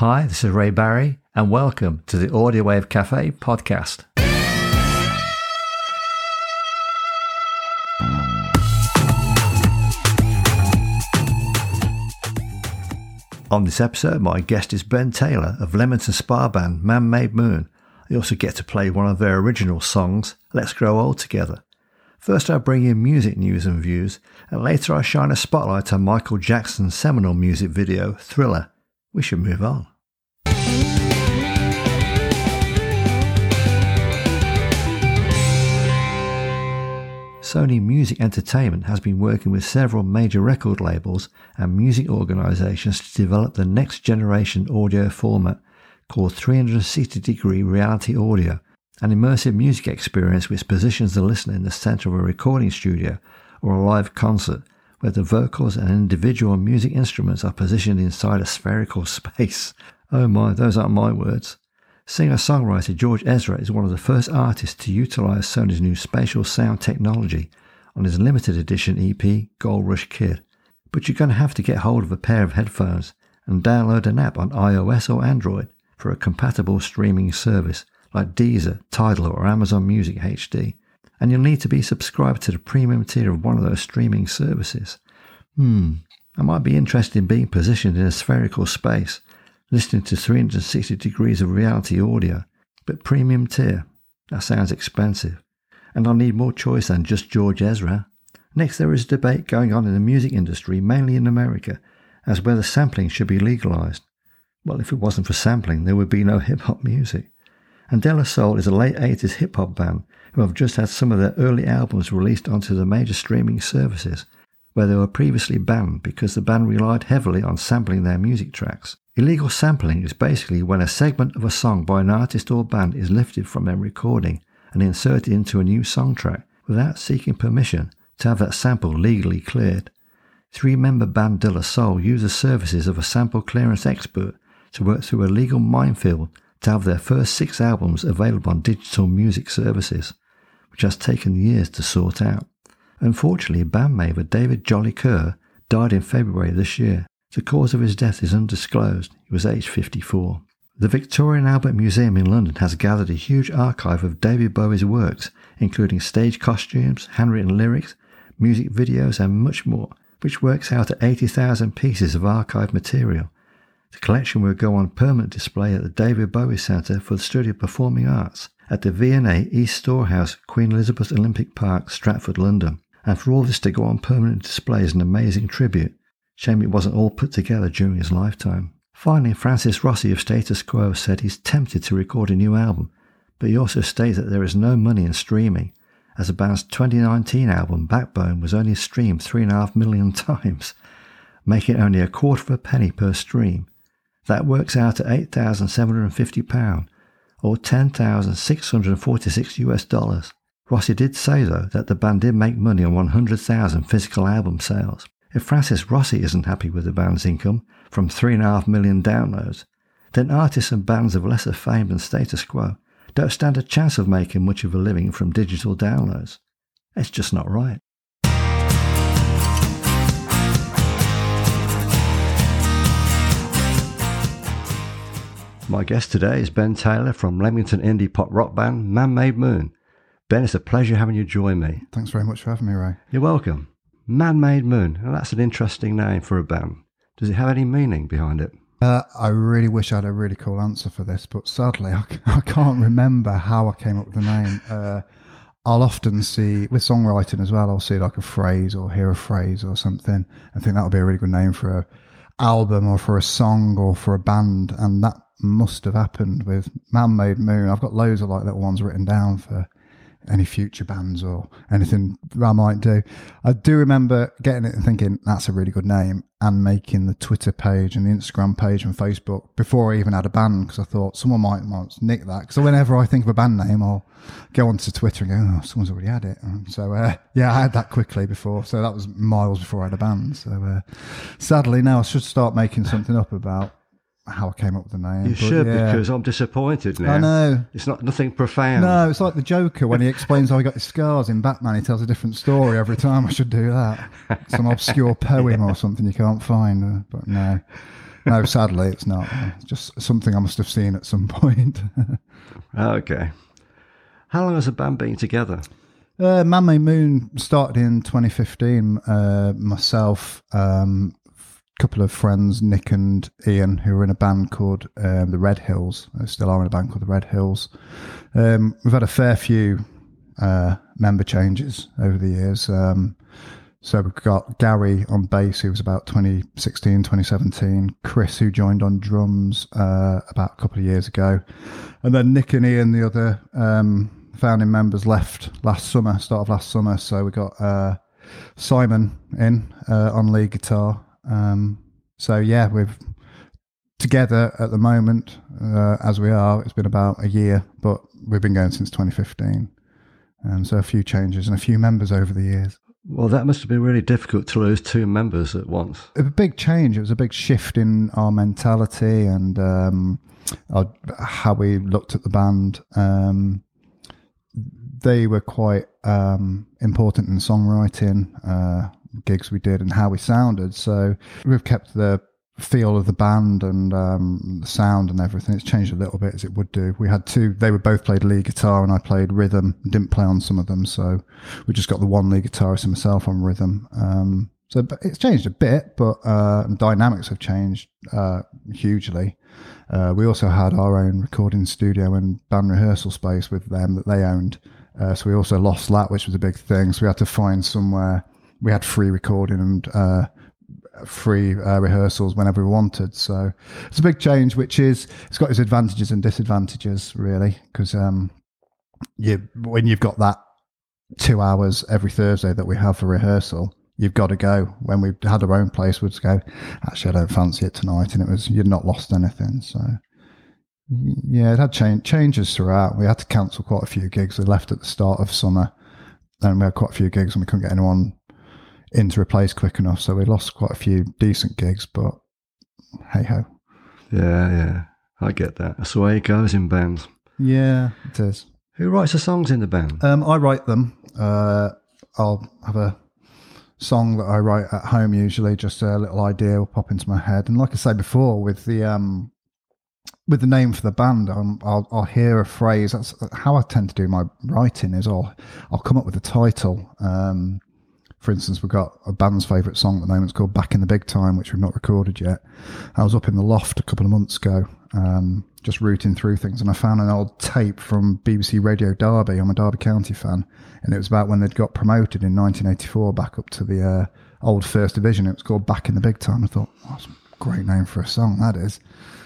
Hi, this is Ray Barry, and welcome to the Audio Wave Cafe podcast. On this episode, my guest is Ben Taylor of Leamington Spa band Man Made Moon. I also get to play one of their original songs, Let's Grow Old Together. First, I bring you music news and views, and later I shine a spotlight on Michael Jackson's seminal music video, Thriller. We should move on. Sony Music Entertainment has been working with several major record labels and music organizations to develop the next generation audio format called 360 degree reality audio, an immersive music experience which positions the listener in the center of a recording studio or a live concert where the vocals and individual music instruments are positioned inside a spherical space. Oh my, those aren't my words. Singer songwriter George Ezra is one of the first artists to utilize Sony's new spatial sound technology on his limited edition EP Gold Rush Kid. But you're going to have to get hold of a pair of headphones and download an app on iOS or Android for a compatible streaming service like Deezer, Tidal, or Amazon Music HD. And you'll need to be subscribed to the premium tier of one of those streaming services. Hmm, I might be interested in being positioned in a spherical space listening to 360 degrees of reality audio, but premium tier. That sounds expensive. And I'll need more choice than just George Ezra. Next, there is a debate going on in the music industry, mainly in America, as whether sampling should be legalized. Well, if it wasn't for sampling, there would be no hip hop music. And De La Soul is a late 80s hip hop band who have just had some of their early albums released onto the major streaming services, where they were previously banned because the band relied heavily on sampling their music tracks. Illegal sampling is basically when a segment of a song by an artist or band is lifted from their recording and inserted into a new song track without seeking permission to have that sample legally cleared. Three member band De La Soul use the services of a sample clearance expert to work through a legal minefield to have their first six albums available on digital music services, which has taken years to sort out. Unfortunately, bandmate David Jolicoeur died in February this year. The cause of his death is undisclosed. He was aged 54. The Victoria and Albert Museum in London has gathered a huge archive of David Bowie's works, including stage costumes, handwritten lyrics, music videos, and much more, which works out at 80,000 pieces of archive material. The collection will go on permanent display at the David Bowie Centre for the Study of Performing Arts at the V&A East Storehouse, Queen Elizabeth Olympic Park, Stratford, London. And for all this to go on permanent display is an amazing tribute Shame it wasn't all put together during his lifetime. Finally, Francis Rossi of Status Quo said he's tempted to record a new album, but he also states that there is no money in streaming, as the band's 2019 album Backbone was only streamed 3.5 million times, making only a quarter of a penny per stream. That works out at £8,750 or 10,646 US dollars. Rossi did say, though, that the band did make money on 100,000 physical album sales. If Francis Rossi isn't happy with the band's income from 3.5 million downloads, then artists and bands of lesser fame than status quo don't stand a chance of making much of a living from digital downloads. It's just not right. My guest today is Ben Taylor from Leamington indie pop rock band Man Made Moon. Ben, it's a pleasure having you join me. Thanks very much for having me, Ray. You're welcome. Man Made Moon. Well, that's an interesting name for a band. Does it have any meaning behind it? Uh, I really wish I had a really cool answer for this, but sadly, I, I can't remember how I came up with the name. Uh, I'll often see, with songwriting as well, I'll see like a phrase or hear a phrase or something and think that would be a really good name for a album or for a song or for a band. And that must have happened with Man Made Moon. I've got loads of like little ones written down for any future bands or anything I might do. I do remember getting it and thinking that's a really good name and making the Twitter page and the Instagram page and Facebook before I even had a band because I thought someone might, want to nick that. Because whenever I think of a band name, I'll go onto Twitter and go, oh, someone's already had it. so, uh, yeah, I had that quickly before. So that was miles before I had a band. So, uh, sadly, now I should start making something up about how I came up with the name. You should yeah. because I'm disappointed now. I know it's not nothing profound. No, it's like the Joker when he explains how he got his scars in Batman. He tells a different story every time. I should do that. Some obscure poem or something you can't find. Uh, but no, no, sadly, it's not. It's just something I must have seen at some point. okay. How long has the band been together? Uh, Man Made Moon started in 2015. Uh, myself, um, couple of friends, Nick and Ian, who were in a band called um, the Red Hills. They still are in a band called the Red Hills. Um, we've had a fair few uh, member changes over the years. Um, so we've got Gary on bass, who was about 2016, 2017. Chris, who joined on drums uh, about a couple of years ago. And then Nick and Ian, the other um, founding members, left last summer, start of last summer. So we got uh, Simon in uh, on lead guitar. Um, so yeah, we've together at the moment, uh, as we are. It's been about a year, but we've been going since 2015. Um, so a few changes and a few members over the years. Well, that must have been really difficult to lose two members at once. It was a big change. It was a big shift in our mentality and um, our, how we looked at the band. Um, they were quite um, important in songwriting, uh, gigs we did, and how we sounded. So we've kept the feel of the band and um, the sound and everything. It's changed a little bit as it would do. We had two. They were both played lead guitar, and I played rhythm. Didn't play on some of them, so we just got the one lead guitarist and myself on rhythm. Um, so it's changed a bit, but uh, dynamics have changed uh, hugely. Uh, we also had our own recording studio and band rehearsal space with them that they owned. Uh, so we also lost that, which was a big thing. So we had to find somewhere. We had free recording and uh, free uh, rehearsals whenever we wanted. So it's a big change, which is it's got its advantages and disadvantages really, because um, you when you've got that two hours every Thursday that we have for rehearsal, you've got to go. When we had our own place, we'd go. Actually, I don't fancy it tonight, and it was you'd not lost anything. So yeah, it had change, changes throughout. We had to cancel quite a few gigs. We left at the start of summer, and we had quite a few gigs, and we couldn't get anyone in to replace quick enough. So we lost quite a few decent gigs, but hey ho. Yeah, yeah. I get that. That's the way it goes in bands. Yeah, it is. Who writes the songs in the band? Um, I write them. Uh, I'll have a song that I write at home usually, just a little idea will pop into my head. And like I said before, with the um, with the name for the band, um, I'll, I'll hear a phrase. That's how I tend to do my writing. Is I'll I'll come up with a title. Um, for instance, we've got a band's favourite song at the moment. It's called Back in the Big Time, which we've not recorded yet. I was up in the loft a couple of months ago, um, just rooting through things, and I found an old tape from BBC Radio Derby. I'm a Derby County fan, and it was about when they'd got promoted in 1984 back up to the uh, old First Division. It was called Back in the Big Time. I thought, oh, that's a great name for a song, that is.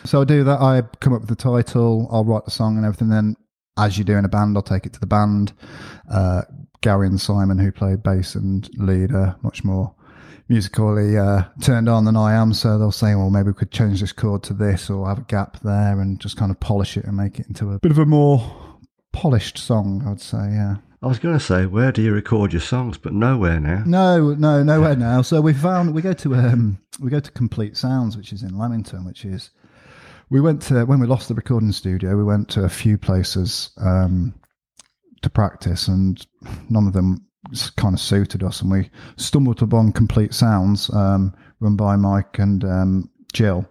So I do that. I come up with the title, I'll write the song and everything. Then, as you do in a band, I'll take it to the band. Uh, Gary and Simon, who play bass and lead, are much more musically uh, turned on than I am. So they'll say, well, maybe we could change this chord to this or have a gap there and just kind of polish it and make it into a bit of a more polished song, I'd say, yeah. I was going to say, where do you record your songs? But nowhere now. No, no, nowhere now. So we found we go to um, we go to Complete Sounds, which is in Leamington, which is we went to when we lost the recording studio. We went to a few places um, to practice, and none of them kind of suited us. And we stumbled upon Complete Sounds, um, run by Mike and um, Jill.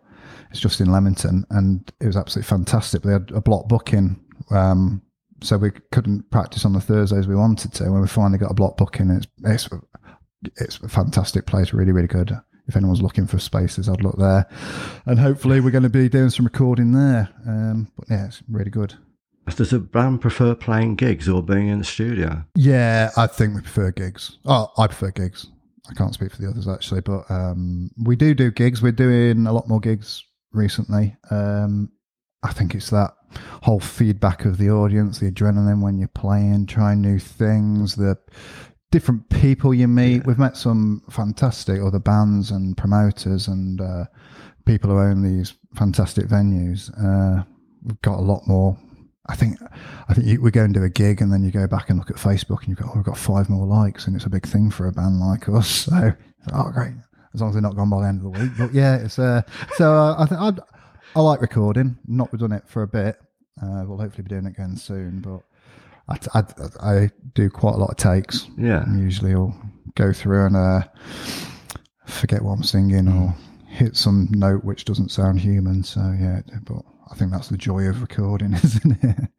It's just in Leamington, and it was absolutely fantastic. They had a block booking, um, so we couldn't practice on the Thursdays we wanted to. When we finally got a block booking, it's it's it's a fantastic place, really, really good. If anyone's looking for spaces, I'd look there, and hopefully we're going to be doing some recording there. Um, but yeah, it's really good. Does a band prefer playing gigs or being in the studio? Yeah, I think we prefer gigs. Oh, I prefer gigs. I can't speak for the others actually, but um, we do do gigs. We're doing a lot more gigs recently. Um, I think it's that whole feedback of the audience, the adrenaline when you're playing, trying new things, the different people you meet. Yeah. We've met some fantastic other bands and promoters and uh, people who own these fantastic venues. Uh, we've got a lot more I think I think you, we go and do a gig, and then you go back and look at Facebook, and you've got oh, we've got five more likes, and it's a big thing for a band like us. So oh great, as long as they're not gone by the end of the week. But yeah, it's uh, so uh, I think I I like recording. Not have done it for a bit. Uh, we'll hopefully be doing it again soon, but. I, I, I do quite a lot of takes. Yeah. usually I'll go through and uh, forget what I'm singing or hit some note which doesn't sound human. So yeah, but I think that's the joy of recording, isn't it?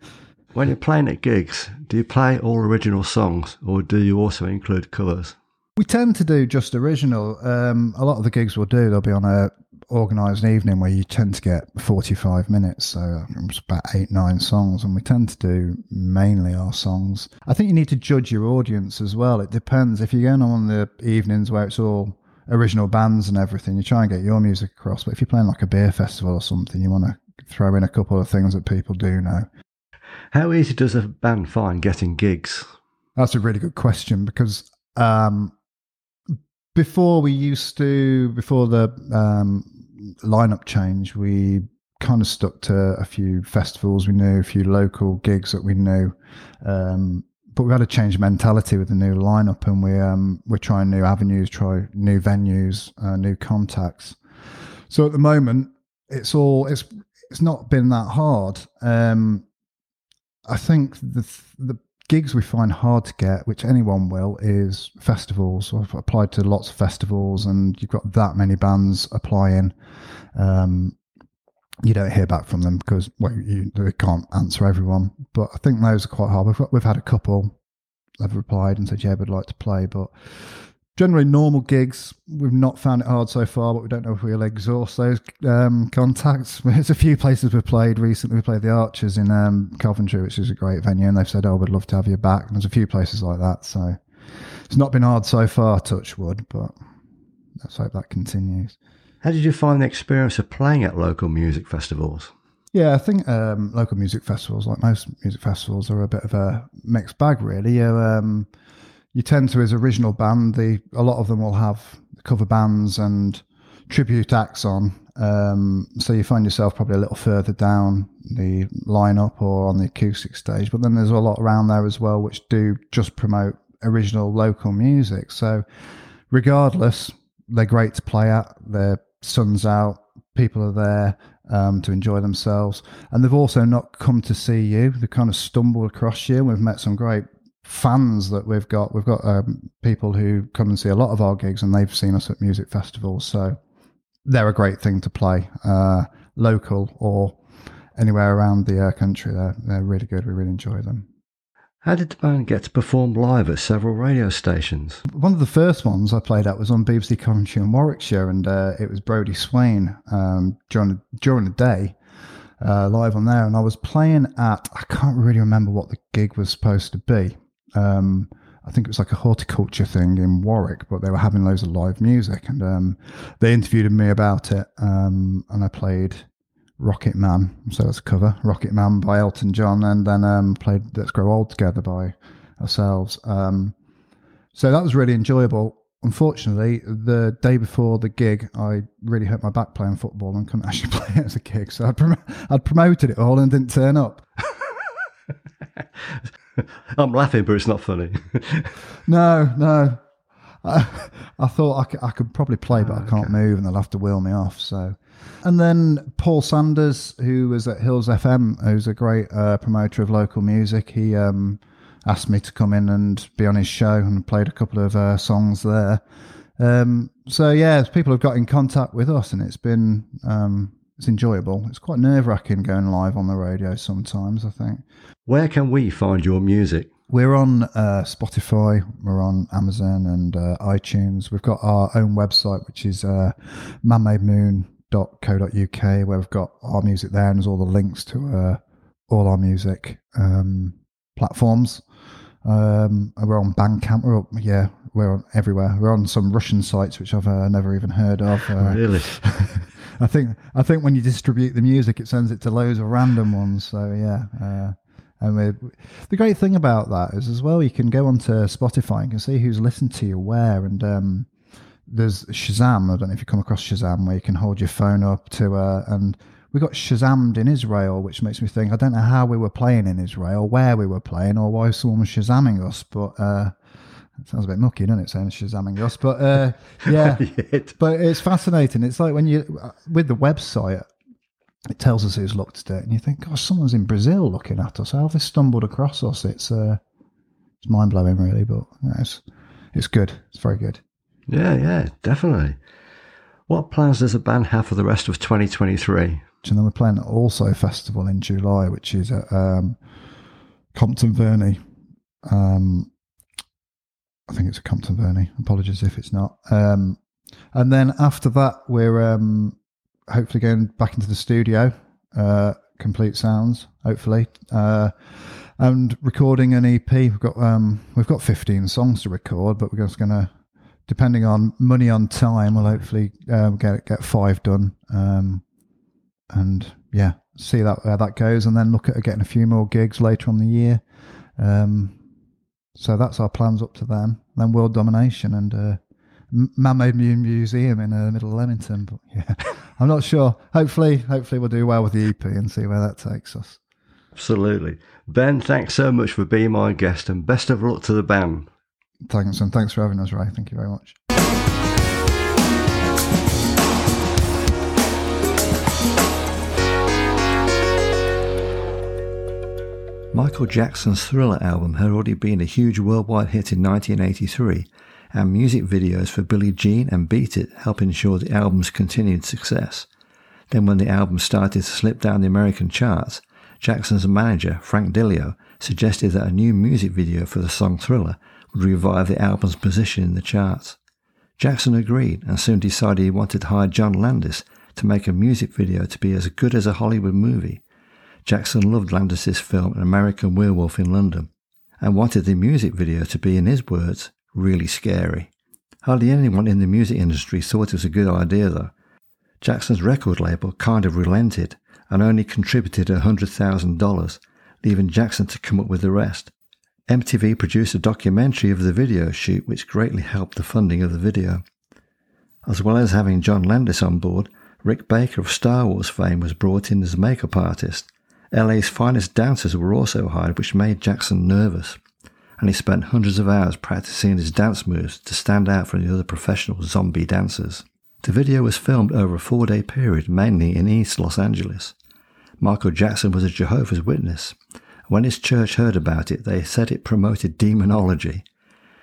When you're playing at gigs, do you play all original songs or do you also include covers? We tend to do just original. Um, a lot of the gigs we'll do, they'll be on a organised evening where you tend to get 45 minutes, so it's about eight, nine songs, and we tend to do mainly our songs. I think you need to judge your audience as well. It depends. If you're going on the evenings where it's all original bands and everything, you try and get your music across. But if you're playing like a beer festival or something, you want to throw in a couple of things that people do know. How easy does a band find getting gigs? That's a really good question because um, before we used to before the um, lineup change, we kind of stuck to a few festivals we knew, a few local gigs that we knew. Um, but we had to change mentality with the new lineup, and we um, we're trying new avenues, try new venues, uh, new contacts. So at the moment, it's all it's it's not been that hard. Um, I think the the gigs we find hard to get, which anyone will, is festivals. I've applied to lots of festivals, and you've got that many bands applying. Um, you don't hear back from them because well, you, they can't answer everyone. But I think those are quite hard. We've, we've had a couple have replied and said, "Yeah, we'd like to play," but generally normal gigs we've not found it hard so far but we don't know if we'll exhaust those um, contacts. There's a few places we've played recently. We played the archers in um, coventry which is a great venue and they've said oh we'd love to have you back. And there's a few places like that so it's not been hard so far touch wood but let's hope that continues. How did you find the experience of playing at local music festivals? Yeah, I think um, local music festivals, like most music festivals, are a bit of a mixed bag, really. You, um, you tend to, his original band, the a lot of them will have cover bands and tribute acts on. Um, so you find yourself probably a little further down the lineup or on the acoustic stage. But then there's a lot around there as well, which do just promote original local music. So regardless, they're great to play at. Their sun's out, people are there um, to enjoy themselves, and they've also not come to see you. They've kind of stumbled across you. We've met some great fans that we've got. We've got um, people who come and see a lot of our gigs, and they've seen us at music festivals. So they're a great thing to play, uh, local or anywhere around the uh, country. They're they're really good. We really enjoy them. How did the band get to perform live at several radio stations? One of the first ones I played at was on BBC Coventry in Warwickshire, and uh, it was Brodie Swain um, during during the day. Uh, live on there, and I was playing at I can't really remember what the gig was supposed to be, um, I think it was like a horticulture thing in Warwick, but they were having loads of live music, and um, they interviewed me about it, um, and I played Rocket Man, so that's a cover, Rocket Man by Elton John, and then um, played Let's Grow Old Together by ourselves. Um, so that was really enjoyable. Unfortunately, the day before the gig, I really hurt my back playing football and couldn't actually play it as a gig. So I'd, prom- I'd promoted it all and didn't turn up. I'm laughing, but it's not funny. no, no. I, I thought I could, I could, probably play, but oh, I can't okay. move, and they'll have to wheel me off. So, and then Paul Sanders, who was at Hillz FM, who's a great uh, promoter of local music, he um, asked me to come in and be on his show, and played a couple of uh, songs there. Um, so yeah, people have got in contact with us, and it's been um, it's enjoyable. It's quite nerve wracking going live on the radio sometimes. I think. Where can we find your music? We're on uh, Spotify, we're on Amazon and uh, iTunes. We've got our own website, which is uh, manmademoon.co.uk, where we've got our music there and there's all the links to uh, all our music um, platforms. Um, we're on Bandcamp. We're up, yeah, we're on everywhere. We're on some Russian sites which I've uh, never even heard of. Uh, really? I think I think when you distribute the music, it sends it to loads of random ones. So yeah, uh, and the great thing about that is as well, you can go onto Spotify and can see who's listened to you where. And um, there's Shazam. I don't know if you come across Shazam, where you can hold your phone up to uh, and we got Shazammed in Israel, which makes me think I don't know how we were playing in Israel, where we were playing, or why someone was Shazamming us, but. Uh, sounds a bit mucky, doesn't it, saying Shazamming us? But uh, yeah, but it's fascinating. It's like when you, uh, with the website, it tells us who's looked at it, and you think, "Gosh, someone's in Brazil looking at us. How have they stumbled across us?" It's uh, it's mind blowing, really, but yeah, it's it's good. It's very good. Yeah, yeah, definitely. What plans does the band have for the rest of 2023? And then we're playing also festival in July, which is at um, Compton Verney. Um, I think it's a Compton Verney. Apologies if it's not. Um, and then after that, we're um, hopefully going back into the studio, uh, complete sounds, hopefully, uh, and recording an EP. We've got um, we've got 15 songs to record, but we're just going to, depending on money on time, we'll hopefully um, get get five done. Um, and yeah, see that where that goes, and then look at getting a few more gigs later on the year. Um, so that's our plans up to then. Then world domination and uh, man-made museum in the uh, middle of Leamington. But yeah, I'm not sure. Hopefully, hopefully we'll do well with the EP and see where that takes us. Absolutely, Ben. Thanks so much for being my guest, and best of luck to the band. Thanks, and thanks for having us, Ray. Thank you very much. Michael Jackson's Thriller album had already been a huge worldwide hit in 1983, and music videos for Billie Jean and Beat It helped ensure the album's continued success. Then, when the album started to slip down the American charts, Jackson's manager, Frank DiLeo, suggested that a new music video for the song Thriller would revive the album's position in the charts. Jackson agreed and soon decided he wanted to hire John Landis to make a music video to be as good as a Hollywood movie. Jackson loved Landis's film An American Werewolf in London and wanted the music video to be, in his words, really scary. Hardly anyone in the music industry thought it was a good idea, though. Jackson's record label kind of relented and only contributed $100,000, leaving Jackson to come up with the rest. MTV produced a documentary of the video shoot, which greatly helped the funding of the video. As well as having John Landis on board, Rick Baker of Star Wars fame was brought in as a makeup artist, LA's finest dancers were also hired, which made Jackson nervous, and he spent hundreds of hours practicing his dance moves to stand out from the other professional zombie dancers. The video was filmed over a four day period, mainly in East Los Angeles. Michael Jackson was a Jehovah's Witness. When his church heard about it, they said it promoted demonology.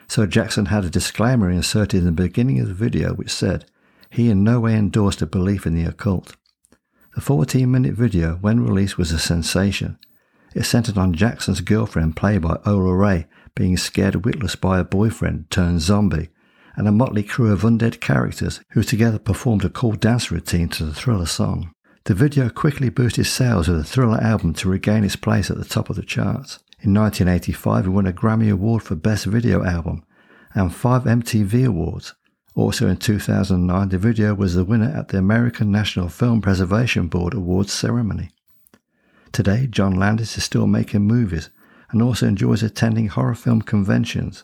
So Jackson had a disclaimer inserted in the beginning of the video which said he in no way endorsed a belief in the occult. The 14 minute video, when released, was a sensation. It centered on Jackson's girlfriend, played by Ola Ray, being scared witless by a boyfriend turned zombie, and a motley crew of undead characters who together performed a cool dance routine to the Thriller song. The video quickly boosted sales of the Thriller album to regain its place at the top of the charts. In 1985, it won a Grammy Award for Best Video Album and five MTV Awards, also in 2009, the video was the winner at the American National Film Preservation Board Awards ceremony. Today, John Landis is still making movies and also enjoys attending horror film conventions.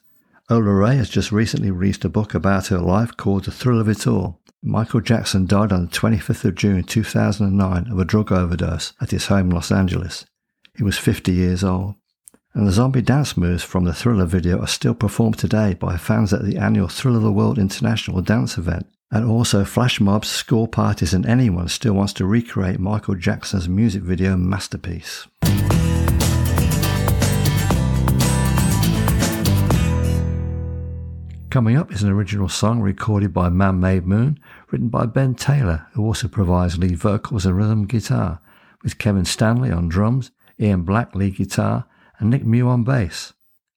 Ola Ray has just recently released a book about her life called The Thrill of It All. Michael Jackson died on the 25th of June 2009 of a drug overdose at his home in Los Angeles. He was 50 years old and the zombie dance moves from the Thriller video are still performed today by fans at the annual Thrill of the World International Dance event, and also flash mobs, school parties, and anyone still wants to recreate Michael Jackson's music video masterpiece. Coming up is an original song recorded by Man Made Moon, written by Ben Taylor, who also provides lead vocals and rhythm guitar, with Kevin Stanley on drums, Ian Black lead guitar, and Nick Mew on bass.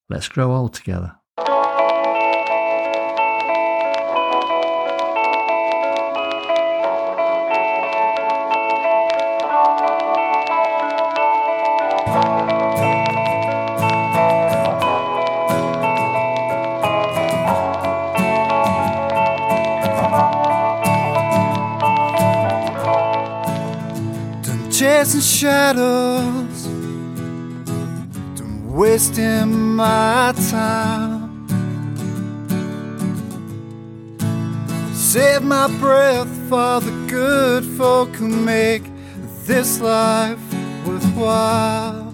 Let's grow old together. chasing shadows wasting my time. Save my breath for the good folk who make this life worthwhile.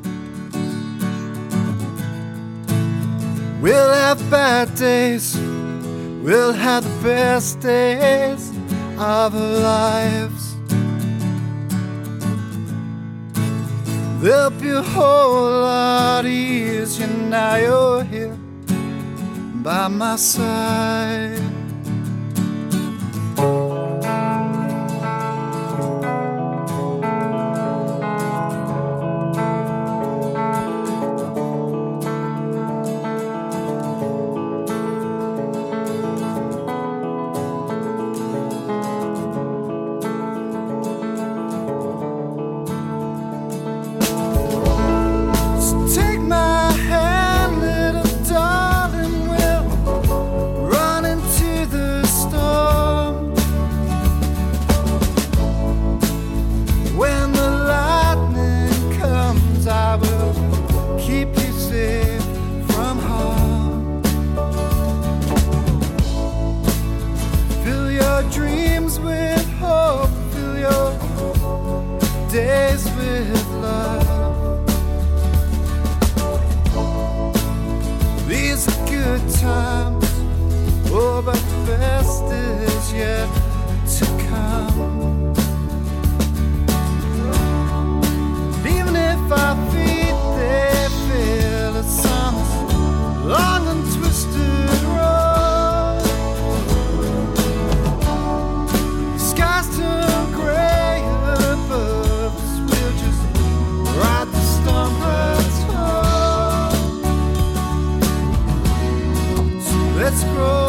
We'll have bad days, we'll have the best days of our lives. Be a whole lot easier now you're here by my side. let's grow.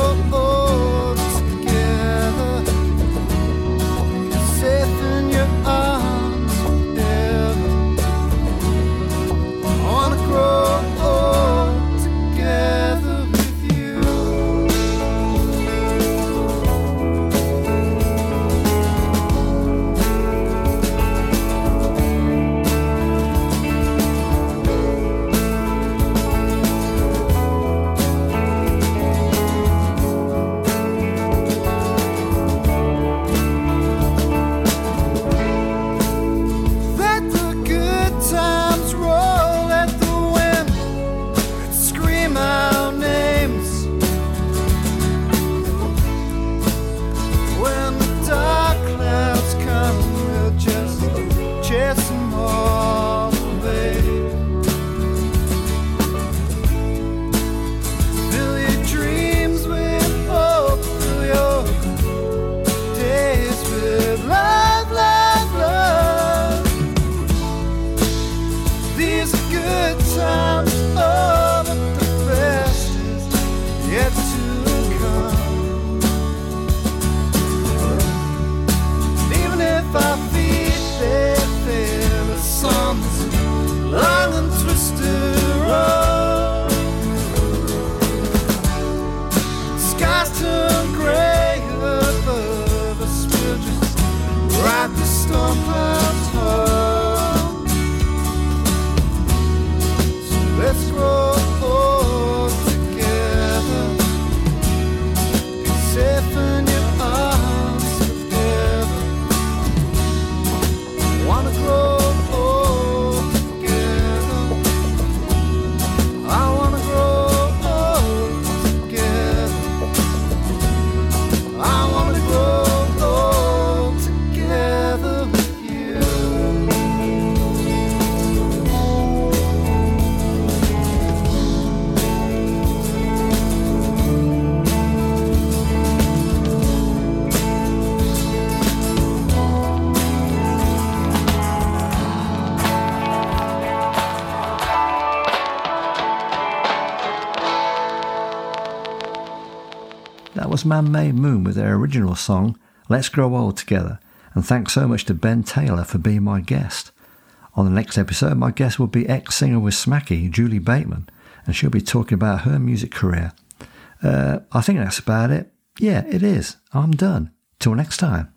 Christopher. Man Made Moon with their original song, Let's Grow Old Together. And thanks so much to Ben Taylor for being my guest. On the next episode, my guest will be ex singer with Smacky, Julie Bateman, and she'll be talking about her music career. Uh, I think that's about it. Yeah, it is. I'm done. Till next time.